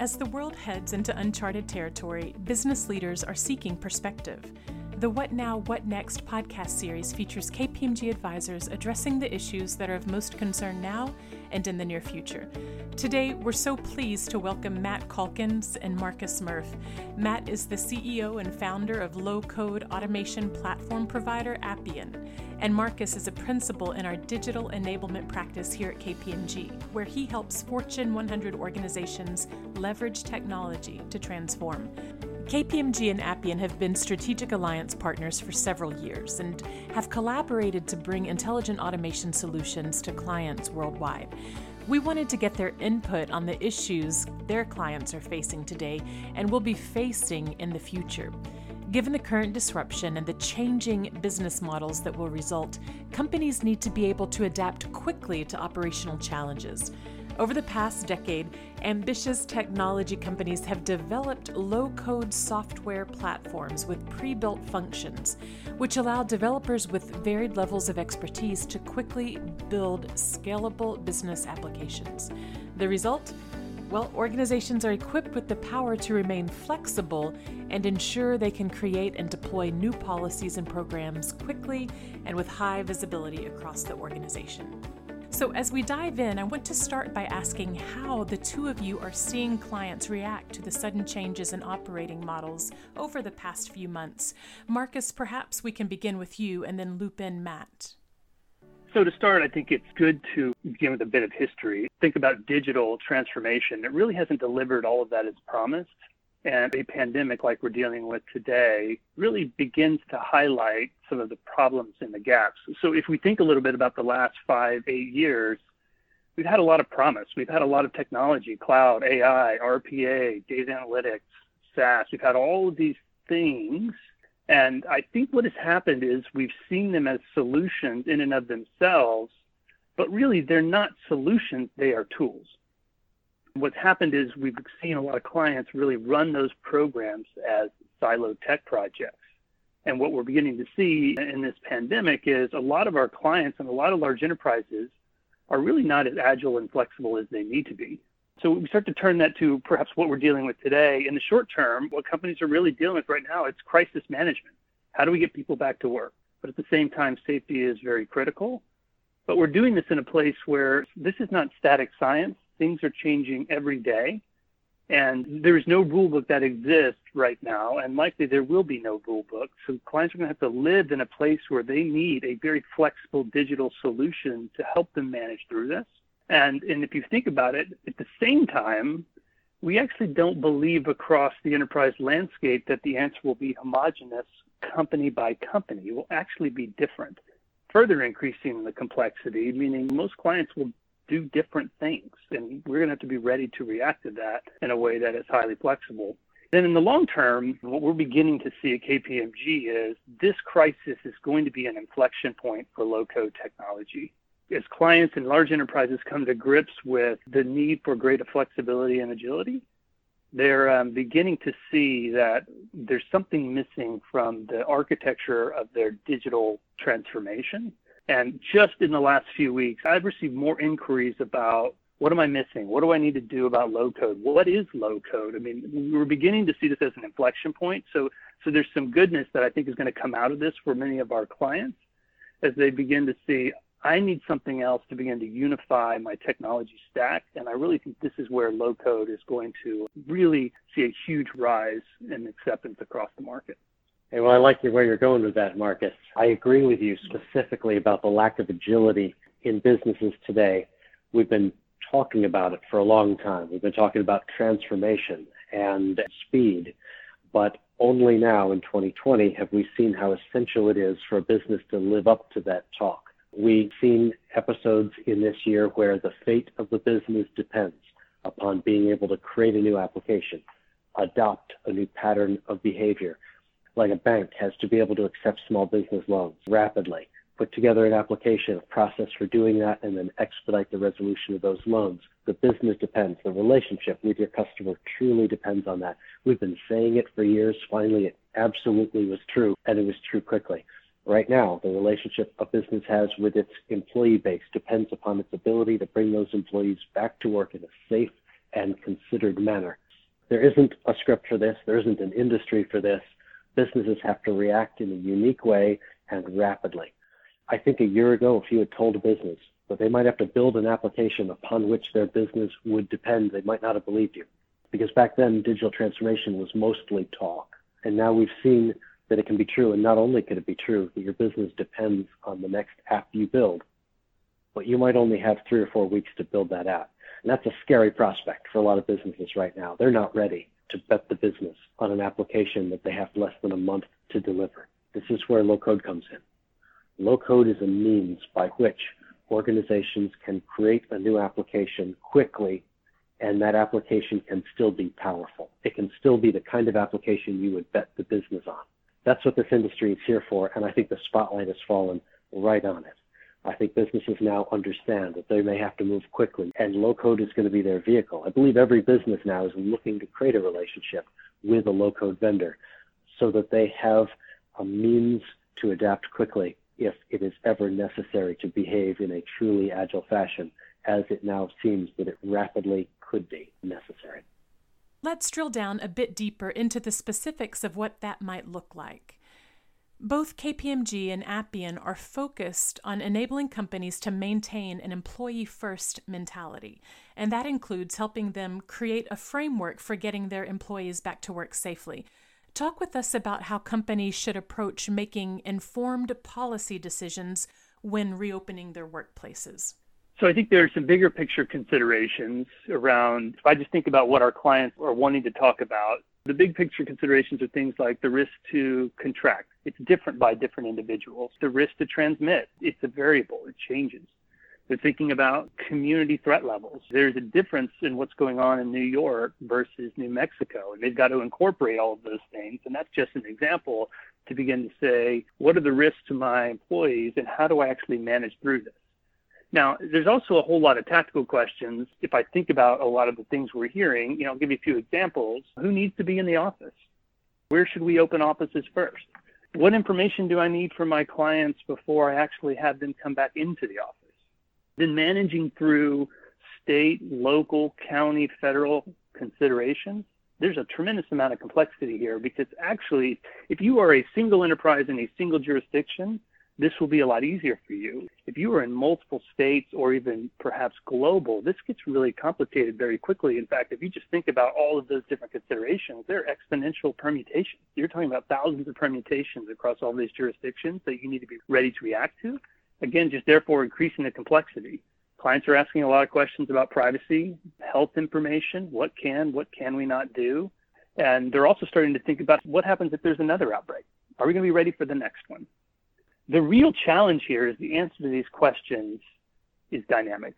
As the world heads into uncharted territory, business leaders are seeking perspective. The What Now, What Next podcast series features KPMG advisors addressing the issues that are of most concern now and in the near future. Today, we're so pleased to welcome Matt Calkins and Marcus Murph. Matt is the CEO and founder of low code automation platform provider Appian, and Marcus is a principal in our digital enablement practice here at KPMG, where he helps Fortune 100 organizations leverage technology to transform. KPMG and Appian have been strategic alliance partners for several years and have collaborated to bring intelligent automation solutions to clients worldwide. We wanted to get their input on the issues their clients are facing today and will be facing in the future. Given the current disruption and the changing business models that will result, companies need to be able to adapt quickly to operational challenges. Over the past decade, ambitious technology companies have developed low code software platforms with pre built functions, which allow developers with varied levels of expertise to quickly build scalable business applications. The result? Well, organizations are equipped with the power to remain flexible and ensure they can create and deploy new policies and programs quickly and with high visibility across the organization. So, as we dive in, I want to start by asking how the two of you are seeing clients react to the sudden changes in operating models over the past few months. Marcus, perhaps we can begin with you and then loop in Matt. So, to start, I think it's good to begin with a bit of history. Think about digital transformation. It really hasn't delivered all of that as promised. And a pandemic like we're dealing with today really begins to highlight some of the problems and the gaps. So if we think a little bit about the last five, eight years, we've had a lot of promise. We've had a lot of technology, cloud, AI, RPA, data analytics, SaaS. We've had all of these things. And I think what has happened is we've seen them as solutions in and of themselves, but really they're not solutions, they are tools what's happened is we've seen a lot of clients really run those programs as silo tech projects. And what we're beginning to see in this pandemic is a lot of our clients and a lot of large enterprises are really not as agile and flexible as they need to be. So we start to turn that to perhaps what we're dealing with today. In the short term, what companies are really dealing with right now, it's crisis management. How do we get people back to work? But at the same time, safety is very critical. But we're doing this in a place where this is not static science things are changing every day. And there is no rule book that exists right now, and likely there will be no rule book. So clients are going to have to live in a place where they need a very flexible digital solution to help them manage through this. And, and if you think about it, at the same time, we actually don't believe across the enterprise landscape that the answer will be homogenous company by company. It will actually be different, further increasing the complexity, meaning most clients will do different things. And we're going to have to be ready to react to that in a way that is highly flexible. Then in the long term, what we're beginning to see at KPMG is this crisis is going to be an inflection point for low code technology. As clients and large enterprises come to grips with the need for greater flexibility and agility, they're um, beginning to see that there's something missing from the architecture of their digital transformation and just in the last few weeks, I've received more inquiries about what am I missing? What do I need to do about low code? What is low code? I mean, we're beginning to see this as an inflection point. So, so there's some goodness that I think is going to come out of this for many of our clients as they begin to see, I need something else to begin to unify my technology stack. And I really think this is where low code is going to really see a huge rise in acceptance across the market. Hey, well, I like where you're going with that, Marcus. I agree with you specifically about the lack of agility in businesses today. We've been talking about it for a long time. We've been talking about transformation and speed, but only now in 2020 have we seen how essential it is for a business to live up to that talk. We've seen episodes in this year where the fate of the business depends upon being able to create a new application, adopt a new pattern of behavior, like a bank has to be able to accept small business loans rapidly, put together an application, a process for doing that, and then expedite the resolution of those loans. The business depends. The relationship with your customer truly depends on that. We've been saying it for years. Finally, it absolutely was true, and it was true quickly. Right now, the relationship a business has with its employee base depends upon its ability to bring those employees back to work in a safe and considered manner. There isn't a script for this, there isn't an industry for this. Businesses have to react in a unique way and rapidly. I think a year ago, if you had told a business that they might have to build an application upon which their business would depend, they might not have believed you. Because back then, digital transformation was mostly talk. And now we've seen that it can be true. And not only could it be true that your business depends on the next app you build, but you might only have three or four weeks to build that app. And that's a scary prospect for a lot of businesses right now. They're not ready to bet the business on an application that they have less than a month to deliver. This is where low code comes in. Low code is a means by which organizations can create a new application quickly and that application can still be powerful. It can still be the kind of application you would bet the business on. That's what this industry is here for, and I think the spotlight has fallen right on it. I think businesses now understand that they may have to move quickly, and low code is going to be their vehicle. I believe every business now is looking to create a relationship with a low code vendor so that they have a means to adapt quickly if it is ever necessary to behave in a truly agile fashion, as it now seems that it rapidly could be necessary. Let's drill down a bit deeper into the specifics of what that might look like. Both KPMG and Appian are focused on enabling companies to maintain an employee first mentality, and that includes helping them create a framework for getting their employees back to work safely. Talk with us about how companies should approach making informed policy decisions when reopening their workplaces. So I think there are some bigger picture considerations around, if I just think about what our clients are wanting to talk about, the big picture considerations are things like the risk to contract. It's different by different individuals. The risk to transmit, it's a variable, it changes. They're thinking about community threat levels. There's a difference in what's going on in New York versus New Mexico, and they've got to incorporate all of those things. And that's just an example to begin to say, what are the risks to my employees, and how do I actually manage through this? Now, there's also a whole lot of tactical questions. If I think about a lot of the things we're hearing, you know, I'll give you a few examples. Who needs to be in the office? Where should we open offices first? What information do I need from my clients before I actually have them come back into the office? Then managing through state, local, county, federal considerations. There's a tremendous amount of complexity here because actually, if you are a single enterprise in a single jurisdiction, this will be a lot easier for you. If you are in multiple states or even perhaps global, this gets really complicated very quickly. In fact, if you just think about all of those different considerations, they're exponential permutations. You're talking about thousands of permutations across all these jurisdictions that you need to be ready to react to. Again, just therefore increasing the complexity. Clients are asking a lot of questions about privacy, health information, what can, what can we not do? And they're also starting to think about what happens if there's another outbreak? Are we going to be ready for the next one? The real challenge here is the answer to these questions is dynamic.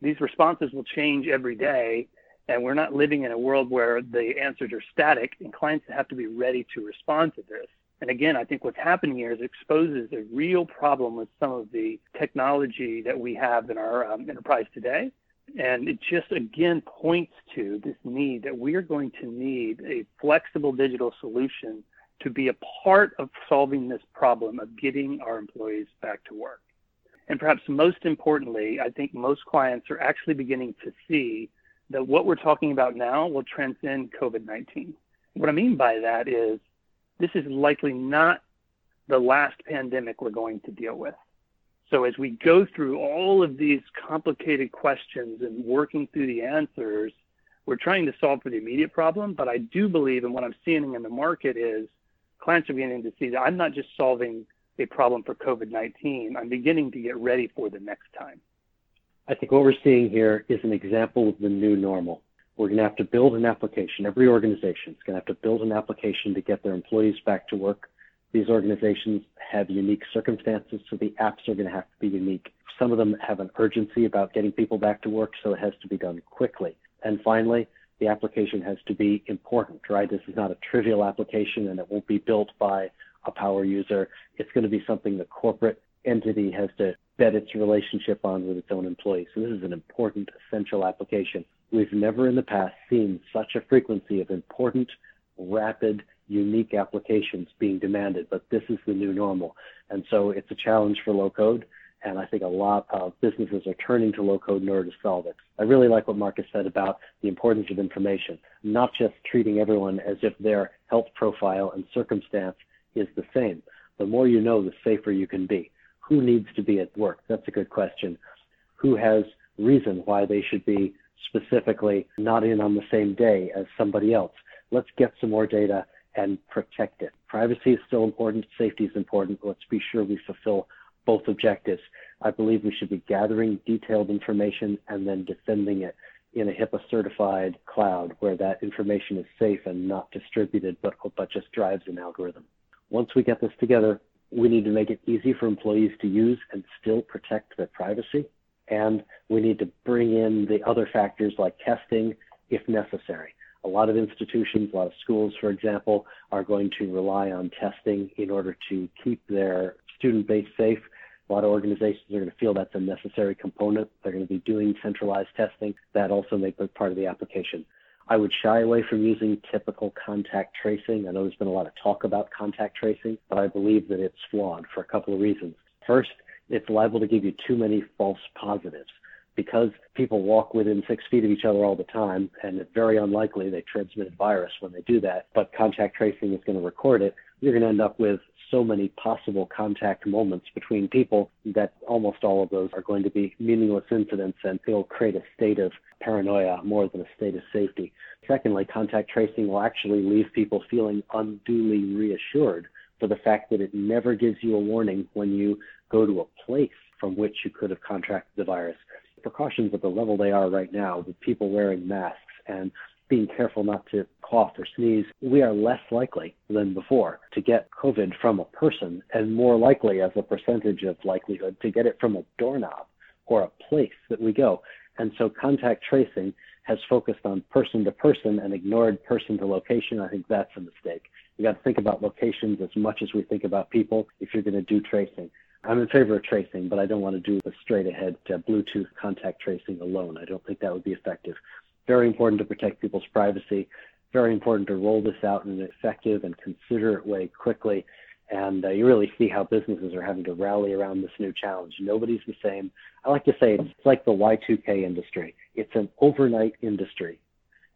These responses will change every day, and we're not living in a world where the answers are static, and clients have to be ready to respond to this. And again, I think what's happening here is exposes a real problem with some of the technology that we have in our um, enterprise today. And it just again points to this need that we are going to need a flexible digital solution to be a part of solving this problem of getting our employees back to work. And perhaps most importantly, I think most clients are actually beginning to see that what we're talking about now will transcend COVID 19. What I mean by that is this is likely not the last pandemic we're going to deal with. So as we go through all of these complicated questions and working through the answers, we're trying to solve for the immediate problem. But I do believe, and what I'm seeing in the market is clients are beginning to see that I'm not just solving a problem for COVID 19, I'm beginning to get ready for the next time. I think what we're seeing here is an example of the new normal. We're going to have to build an application. Every organization is going to have to build an application to get their employees back to work. These organizations have unique circumstances, so the apps are going to have to be unique. Some of them have an urgency about getting people back to work, so it has to be done quickly. And finally, the application has to be important, right? This is not a trivial application and it won't be built by a power user. It's going to be something the corporate entity has to bet its relationship on with its own employees. So this is an important, essential application. We've never in the past seen such a frequency of important, rapid, unique applications being demanded, but this is the new normal. And so it's a challenge for low code. And I think a lot of businesses are turning to low code in order to solve it. I really like what Marcus said about the importance of information, not just treating everyone as if their health profile and circumstance is the same. The more you know, the safer you can be. Who needs to be at work? That's a good question. Who has reason why they should be specifically not in on the same day as somebody else? Let's get some more data and protect it. Privacy is still important, safety is important. Let's be sure we fulfill both objectives. I believe we should be gathering detailed information and then defending it in a HIPAA certified cloud where that information is safe and not distributed, but, but just drives an algorithm. Once we get this together, we need to make it easy for employees to use and still protect their privacy. And we need to bring in the other factors like testing if necessary. A lot of institutions, a lot of schools, for example, are going to rely on testing in order to keep their student base safe. A lot of organizations are going to feel that's a necessary component. They're going to be doing centralized testing. That also makes it part of the application. I would shy away from using typical contact tracing. I know there's been a lot of talk about contact tracing, but I believe that it's flawed for a couple of reasons. First, it's liable to give you too many false positives because people walk within six feet of each other all the time, and it's very unlikely they transmitted virus when they do that, but contact tracing is going to record it, you're going to end up with so many possible contact moments between people that almost all of those are going to be meaningless incidents and it'll create a state of paranoia more than a state of safety. Secondly, contact tracing will actually leave people feeling unduly reassured for the fact that it never gives you a warning when you go to a place from which you could have contracted the virus precautions at the level they are right now, with people wearing masks and being careful not to cough or sneeze, we are less likely than before to get COVID from a person and more likely as a percentage of likelihood to get it from a doorknob or a place that we go. And so contact tracing has focused on person to person and ignored person to location. I think that's a mistake. We got to think about locations as much as we think about people if you're going to do tracing. I'm in favor of tracing, but I don't want to do the straight ahead uh, Bluetooth contact tracing alone. I don't think that would be effective. Very important to protect people's privacy. Very important to roll this out in an effective and considerate way quickly. And uh, you really see how businesses are having to rally around this new challenge. Nobody's the same. I like to say it's, like the Y2K industry. It's an overnight industry.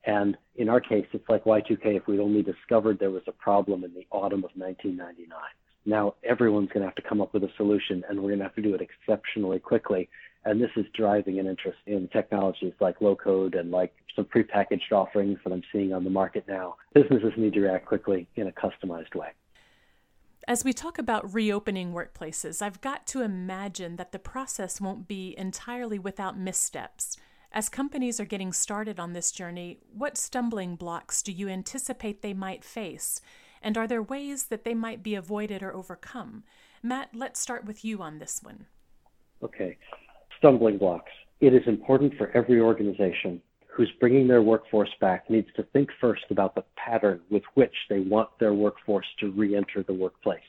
And in our case, it's like Y2K if we'd only discovered there was a problem in the autumn of 1999 now everyone's going to have to come up with a solution and we're going to have to do it exceptionally quickly. And this is driving an interest in technologies like low code and like some prepackaged offerings that I'm seeing on the market now. Businesses need to react quickly in a customized way. As we talk about reopening workplaces, I've got to imagine that the process won't be entirely without missteps. As companies are getting started on this journey, what stumbling blocks do you anticipate they might face? And are there ways that they might be avoided or overcome? Matt, let's start with you on this one. Okay. Stumbling blocks. It is important for every organization who's bringing their workforce back needs to think first about the pattern with which they want their workforce to re-enter the workplace.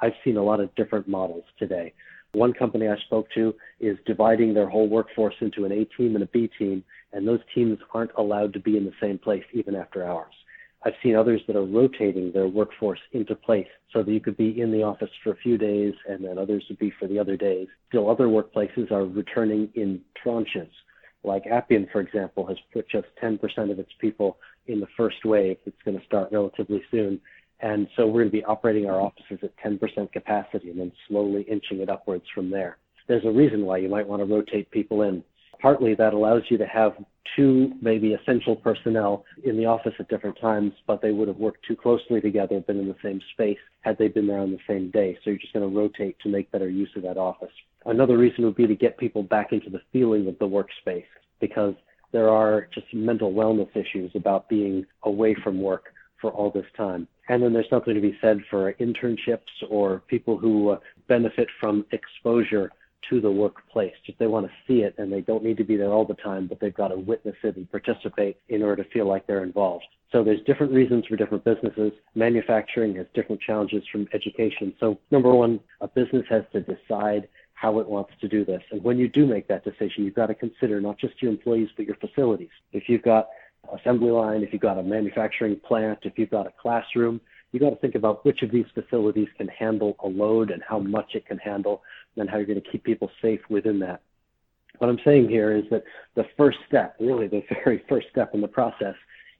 I've seen a lot of different models today. One company I spoke to is dividing their whole workforce into an A team and a B team, and those teams aren't allowed to be in the same place even after hours. I've seen others that are rotating their workforce into place so that you could be in the office for a few days and then others would be for the other days. Still, other workplaces are returning in tranches. Like Appian, for example, has put just 10% of its people in the first wave. It's going to start relatively soon. And so we're going to be operating our offices at 10% capacity and then slowly inching it upwards from there. There's a reason why you might want to rotate people in partly that allows you to have two maybe essential personnel in the office at different times, but they would have worked too closely together, been in the same space had they been there on the same day. So you're just going to rotate to make better use of that office. Another reason would be to get people back into the feeling of the workspace because there are just mental wellness issues about being away from work for all this time. And then there's something to be said for internships or people who uh, benefit from exposure to the workplace. Just they want to see it and they don't need to be there all the time, but they've got to witness it and participate in order to feel like they're involved. So there's different reasons for different businesses. Manufacturing has different challenges from education. So number one, a business has to decide how it wants to do this. And when you do make that decision, you've got to consider not just your employees, but your facilities. If you've got assembly line, if you've got a manufacturing plant, if you've got a classroom, you've got to think about which of these facilities can handle a load and how much it can handle, and how you're going to keep people safe within that. What I'm saying here is that the first step, really the very first step in the process,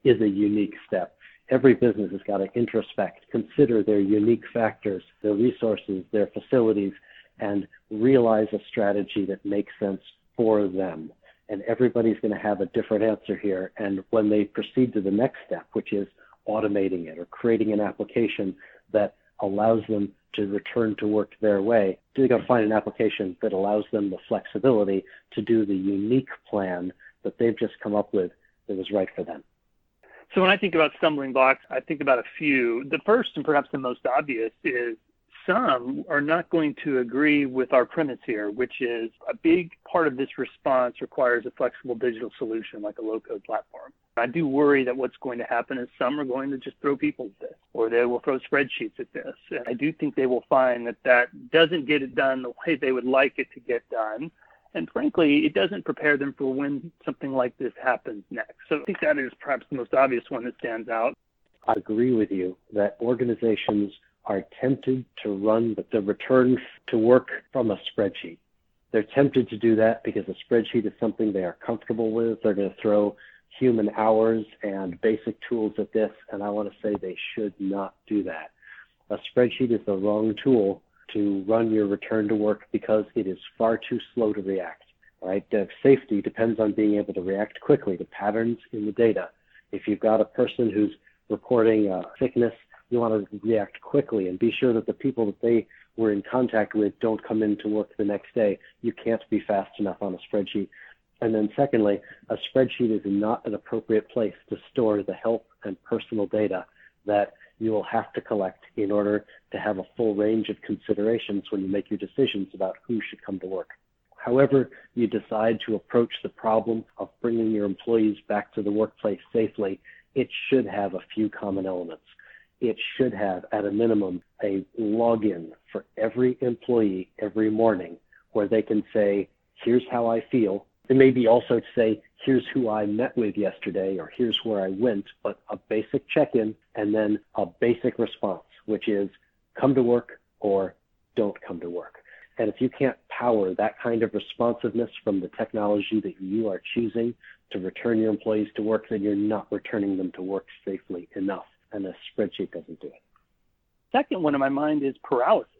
is a unique step. Every business has got to introspect, consider their unique factors, their resources, their facilities, and realize a strategy that makes sense for them. And everybody's going to have a different answer here. And when they proceed to the next step, which is automating it or creating an application that allows them to return to work their way, they've got to find an application that allows them the flexibility to do the unique plan that they've just come up with that was right for them. So when I think about stumbling blocks, I think about a few. The first and perhaps the most obvious is some are not going to agree with our premise here, which is a big part of this response requires a flexible digital solution like a low code platform. I do worry that what's going to happen is some are going to just throw people at this or they will throw spreadsheets at this. And I do think they will find that that doesn't get it done the way they would like it to get done. And frankly, it doesn't prepare them for when something like this happens next. So I think that is perhaps the most obvious one that stands out. I agree with you that organizations are tempted to run the return to work from a spreadsheet. They're tempted to do that because a spreadsheet is something they are comfortable with. They're going to throw human hours and basic tools at this, and I want to say they should not do that. A spreadsheet is the wrong tool to run your return to work because it is far too slow to react. Right? Safety depends on being able to react quickly to patterns in the data. If you've got a person who's reporting a sickness you want to react quickly and be sure that the people that they were in contact with don't come into work the next day. You can't be fast enough on a spreadsheet. And then secondly, a spreadsheet is not an appropriate place to store the health and personal data that you will have to collect in order to have a full range of considerations when you make your decisions about who should come to work. However, you decide to approach the problem of bringing your employees back to the workplace safely, it should have a few common elements it should have, at a minimum, a login for every employee every morning where they can say, here's how I feel. It may be also to say, here's who I met with yesterday or here's where I went, but a basic check-in and then a basic response, which is come to work or don't come to work. And if you can't power that kind of responsiveness from the technology that you are choosing to return your employees to work, then you're not returning them to work safely enough and a spreadsheet doesn't do it. Second one in my mind is paralysis.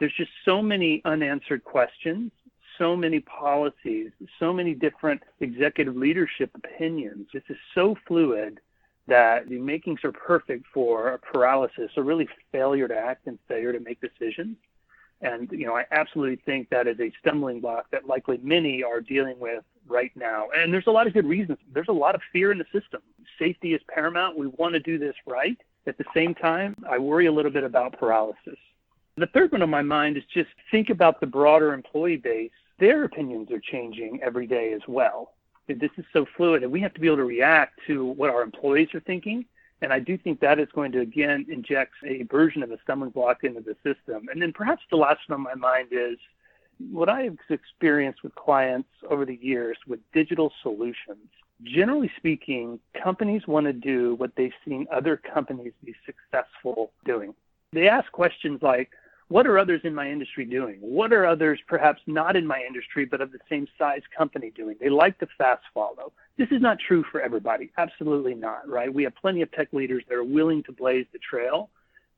There's just so many unanswered questions, so many policies, so many different executive leadership opinions. This is so fluid that the makings are perfect for a paralysis, or really failure to act and failure to make decisions. And you know, I absolutely think that is a stumbling block that likely many are dealing with right now. And there's a lot of good reasons. There's a lot of fear in the system. Safety is paramount. We want to do this right. At the same time, I worry a little bit about paralysis. The third one on my mind is just think about the broader employee base. Their opinions are changing every day as well. This is so fluid, and we have to be able to react to what our employees are thinking and I do think that is going to again inject a version of a stumbling block into the system. And then perhaps the last one on my mind is what I have experienced with clients over the years with digital solutions. Generally speaking, companies want to do what they've seen other companies be successful doing. They ask questions like, what are others in my industry doing? What are others perhaps not in my industry but of the same size company doing? They like to fast follow. This is not true for everybody. Absolutely not, right? We have plenty of tech leaders that are willing to blaze the trail,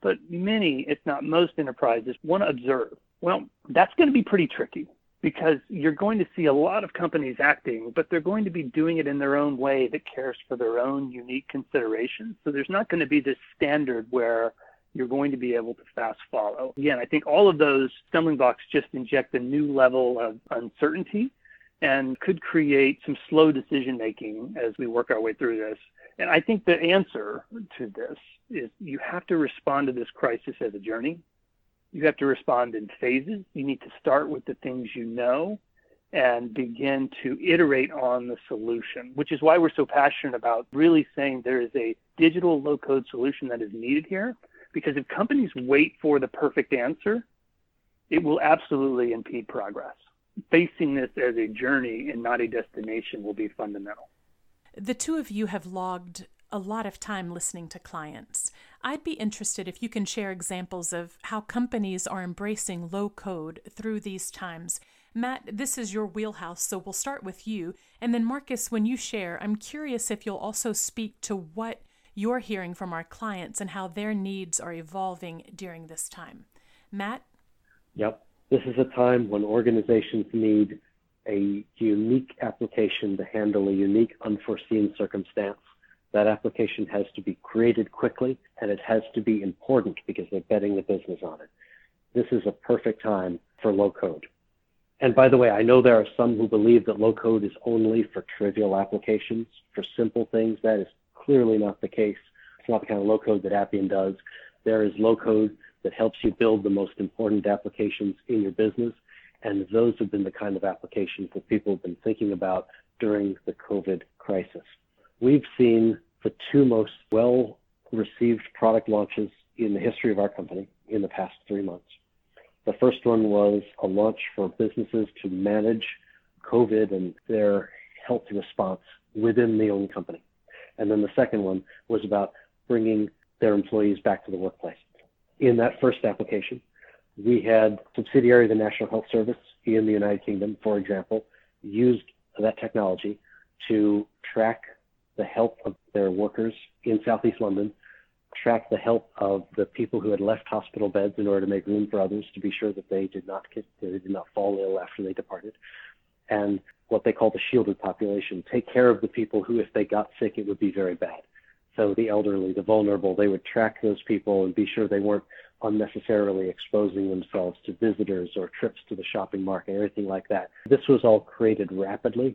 but many, if not most enterprises, want to observe. Well, that's going to be pretty tricky because you're going to see a lot of companies acting, but they're going to be doing it in their own way that cares for their own unique considerations. So there's not going to be this standard where you're going to be able to fast follow. Again, I think all of those stumbling blocks just inject a new level of uncertainty and could create some slow decision making as we work our way through this. And I think the answer to this is you have to respond to this crisis as a journey. You have to respond in phases. You need to start with the things you know and begin to iterate on the solution, which is why we're so passionate about really saying there is a digital low code solution that is needed here because if companies wait for the perfect answer, it will absolutely impede progress. Facing this as a journey and not a destination will be fundamental. The two of you have logged a lot of time listening to clients. I'd be interested if you can share examples of how companies are embracing low code through these times. Matt, this is your wheelhouse, so we'll start with you. And then, Marcus, when you share, I'm curious if you'll also speak to what you're hearing from our clients and how their needs are evolving during this time. Matt? Yep. This is a time when organizations need a unique application to handle a unique unforeseen circumstance. That application has to be created quickly and it has to be important because they're betting the business on it. This is a perfect time for low code. And by the way, I know there are some who believe that low code is only for trivial applications, for simple things. That is clearly not the case. It's not the kind of low code that Appian does. There is low code that helps you build the most important applications in your business. And those have been the kind of applications that people have been thinking about during the COVID crisis. We've seen the two most well received product launches in the history of our company in the past three months. The first one was a launch for businesses to manage COVID and their health response within the own company. And then the second one was about bringing their employees back to the workplace. In that first application, we had subsidiary of the National Health Service in the United Kingdom, for example, used that technology to track the health of their workers in Southeast London, track the health of the people who had left hospital beds in order to make room for others to be sure that they did not get, they did not fall ill after they departed, and what they call the shielded population, take care of the people who, if they got sick, it would be very bad. So the elderly, the vulnerable, they would track those people and be sure they weren't unnecessarily exposing themselves to visitors or trips to the shopping market, everything like that. This was all created rapidly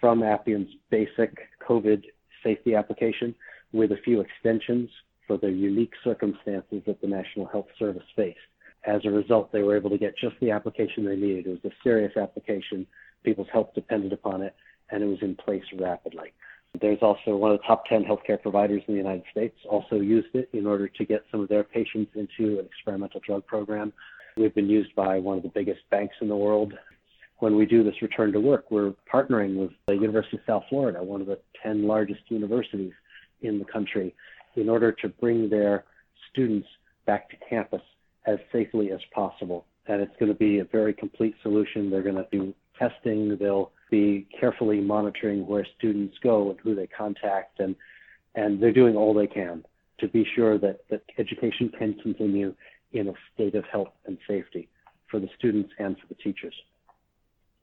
from Appian's basic COVID safety application with a few extensions for the unique circumstances that the National Health Service faced. As a result, they were able to get just the application they needed. It was a serious application. People's health depended upon it, and it was in place rapidly. There's also one of the top 10 healthcare providers in the United States also used it in order to get some of their patients into an experimental drug program. We've been used by one of the biggest banks in the world. When we do this return to work, we're partnering with the University of South Florida, one of the 10 largest universities in the country, in order to bring their students back to campus as safely as possible. And it's going to be a very complete solution. They're going to do testing. They'll be carefully monitoring where students go and who they contact, and and they're doing all they can to be sure that, that education can continue in a state of health and safety for the students and for the teachers.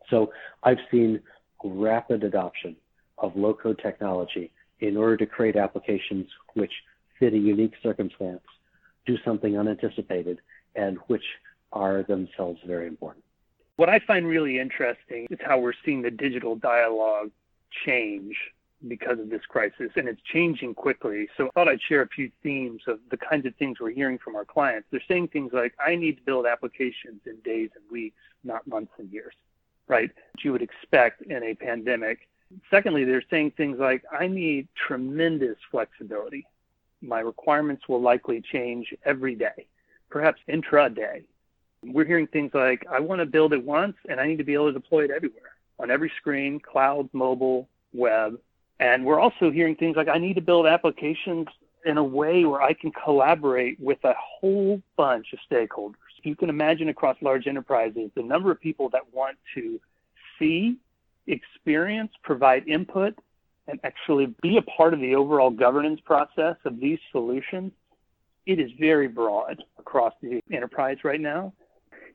So I've seen rapid adoption of low code technology in order to create applications which fit a unique circumstance, do something unanticipated, and which are themselves very important. What I find really interesting is how we're seeing the digital dialogue change because of this crisis, and it's changing quickly. So I thought I'd share a few themes of the kinds of things we're hearing from our clients. They're saying things like, I need to build applications in days and weeks, not months and years, right? Which you would expect in a pandemic. Secondly, they're saying things like, I need tremendous flexibility. My requirements will likely change every day, perhaps intraday, we're hearing things like, I want to build it once and I need to be able to deploy it everywhere on every screen, cloud, mobile, web. And we're also hearing things like, I need to build applications in a way where I can collaborate with a whole bunch of stakeholders. You can imagine across large enterprises the number of people that want to see, experience, provide input, and actually be a part of the overall governance process of these solutions. It is very broad across the enterprise right now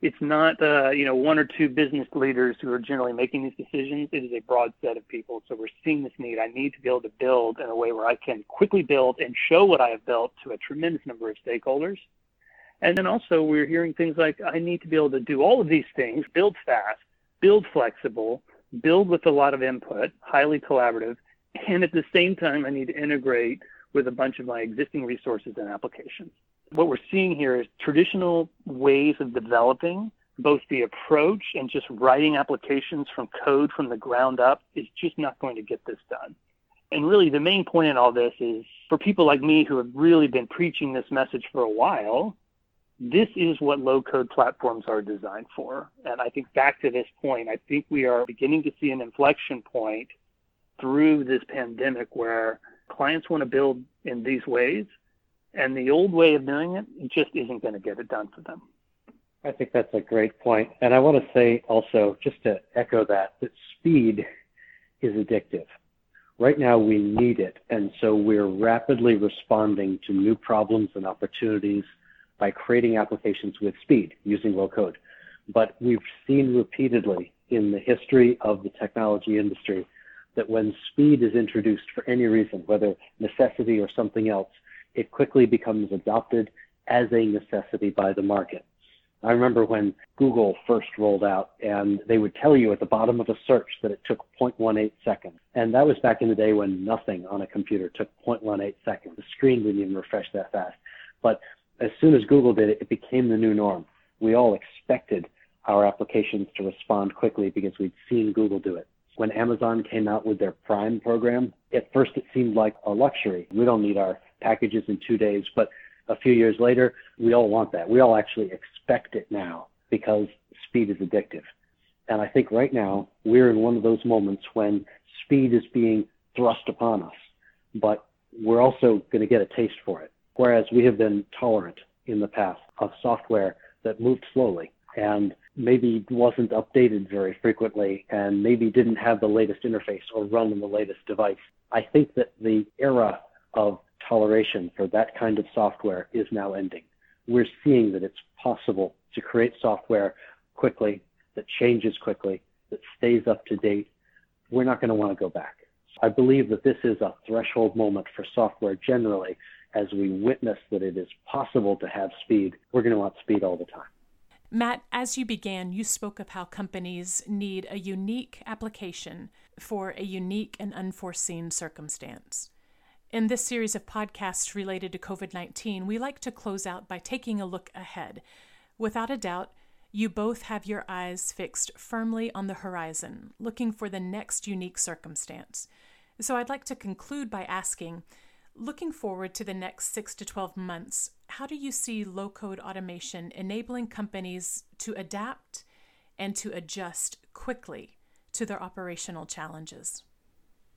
it's not uh, you know one or two business leaders who are generally making these decisions. It is a broad set of people. So we're seeing this need. I need to be able to build in a way where I can quickly build and show what I have built to a tremendous number of stakeholders. And then also we're hearing things like I need to be able to do all of these things, build fast, build flexible, build with a lot of input, highly collaborative, and at the same time I need to integrate with a bunch of my existing resources and applications what we're seeing here is traditional ways of developing both the approach and just writing applications from code from the ground up is just not going to get this done. And really, the main point in all this is for people like me who have really been preaching this message for a while, this is what low code platforms are designed for. And I think back to this point, I think we are beginning to see an inflection point through this pandemic where Clients want to build in these ways, and the old way of doing it just isn't going to get it done for them. I think that's a great point. And I want to say also, just to echo that, that speed is addictive. Right now, we need it. And so we're rapidly responding to new problems and opportunities by creating applications with speed using low code. But we've seen repeatedly in the history of the technology industry that when speed is introduced for any reason, whether necessity or something else, it quickly becomes adopted as a necessity by the market. I remember when Google first rolled out and they would tell you at the bottom of a search that it took 0.18 seconds. And that was back in the day when nothing on a computer took 0.18 seconds. The screen didn't even refresh that fast. But as soon as Google did it, it became the new norm. We all expected our applications to respond quickly because we'd seen Google do it. When Amazon came out with their Prime program, at first it seemed like a luxury. We don't need our packages in two days, but a few years later, we all want that. We all actually expect it now because speed is addictive. And I think right now we're in one of those moments when speed is being thrust upon us, but we're also going to get a taste for it. Whereas we have been tolerant in the past of software that moved slowly and maybe wasn't updated very frequently and maybe didn't have the latest interface or run on the latest device. I think that the era of toleration for that kind of software is now ending. We're seeing that it's possible to create software quickly, that changes quickly, that stays up to date. We're not going to want to go back. I believe that this is a threshold moment for software generally. As we witness that it is possible to have speed, we're going to want speed all the time. Matt, as you began, you spoke of how companies need a unique application for a unique and unforeseen circumstance. In this series of podcasts related to COVID 19, we like to close out by taking a look ahead. Without a doubt, you both have your eyes fixed firmly on the horizon, looking for the next unique circumstance. So I'd like to conclude by asking looking forward to the next six to 12 months, how do you see low code automation enabling companies to adapt and to adjust quickly to their operational challenges?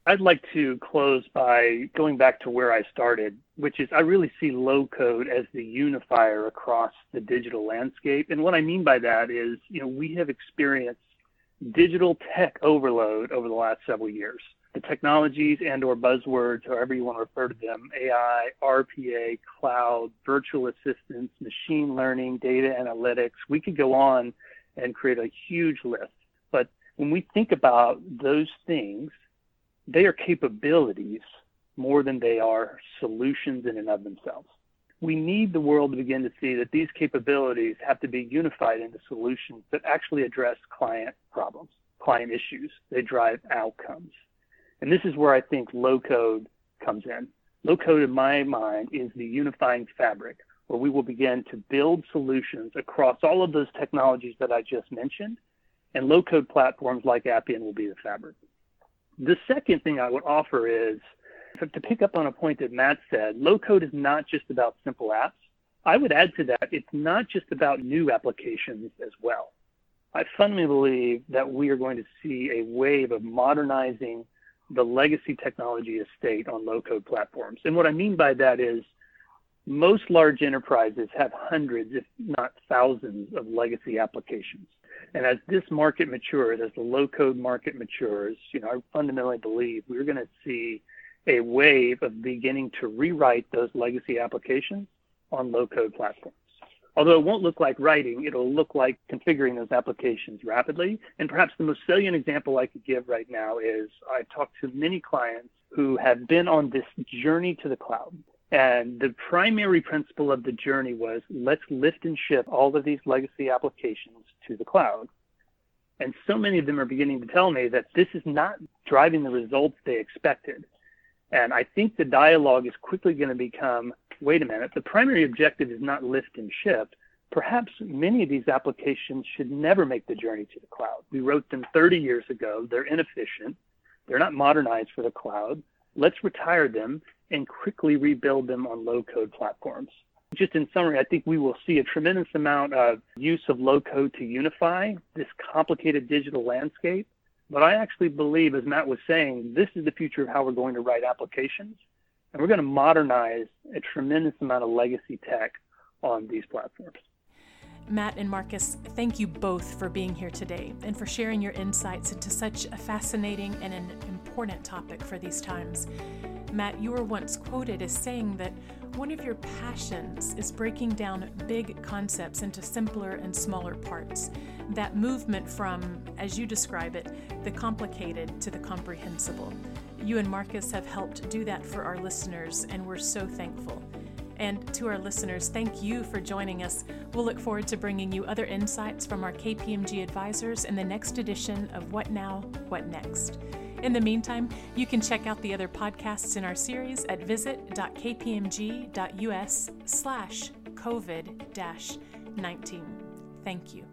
I'd like to close by going back to where I started, which is I really see low code as the unifier across the digital landscape. And what I mean by that is, you know, we have experienced digital tech overload over the last several years. The technologies and or buzzwords, however you want to refer to them, AI, RPA, cloud, virtual assistants, machine learning, data analytics, we could go on and create a huge list. But when we think about those things, they are capabilities more than they are solutions in and of themselves. We need the world to begin to see that these capabilities have to be unified into solutions that actually address client problems, client issues. They drive outcomes. And this is where I think low code comes in. Low code, in my mind, is the unifying fabric where we will begin to build solutions across all of those technologies that I just mentioned. And low code platforms like Appian will be the fabric. The second thing I would offer is to pick up on a point that Matt said, low code is not just about simple apps. I would add to that, it's not just about new applications as well. I fundamentally believe that we are going to see a wave of modernizing the legacy technology estate on low code platforms. And what I mean by that is most large enterprises have hundreds, if not thousands, of legacy applications. And as this market matures, as the low code market matures, you know, I fundamentally believe we're going to see a wave of beginning to rewrite those legacy applications on low code platforms. Although it won't look like writing, it'll look like configuring those applications rapidly. And perhaps the most salient example I could give right now is I've talked to many clients who have been on this journey to the cloud. And the primary principle of the journey was let's lift and shift all of these legacy applications to the cloud. And so many of them are beginning to tell me that this is not driving the results they expected. And I think the dialogue is quickly going to become wait a minute, the primary objective is not lift and shift. Perhaps many of these applications should never make the journey to the cloud. We wrote them 30 years ago. They're inefficient. They're not modernized for the cloud. Let's retire them and quickly rebuild them on low code platforms. Just in summary, I think we will see a tremendous amount of use of low code to unify this complicated digital landscape. But I actually believe, as Matt was saying, this is the future of how we're going to write applications. And we're going to modernize a tremendous amount of legacy tech on these platforms. Matt and Marcus, thank you both for being here today and for sharing your insights into such a fascinating and an important topic for these times. Matt, you were once quoted as saying that one of your passions is breaking down big concepts into simpler and smaller parts. That movement from, as you describe it, the complicated to the comprehensible. You and Marcus have helped do that for our listeners, and we're so thankful. And to our listeners, thank you for joining us. We'll look forward to bringing you other insights from our KPMG advisors in the next edition of What Now, What Next. In the meantime, you can check out the other podcasts in our series at visit.kpmg.us slash COVID 19. Thank you.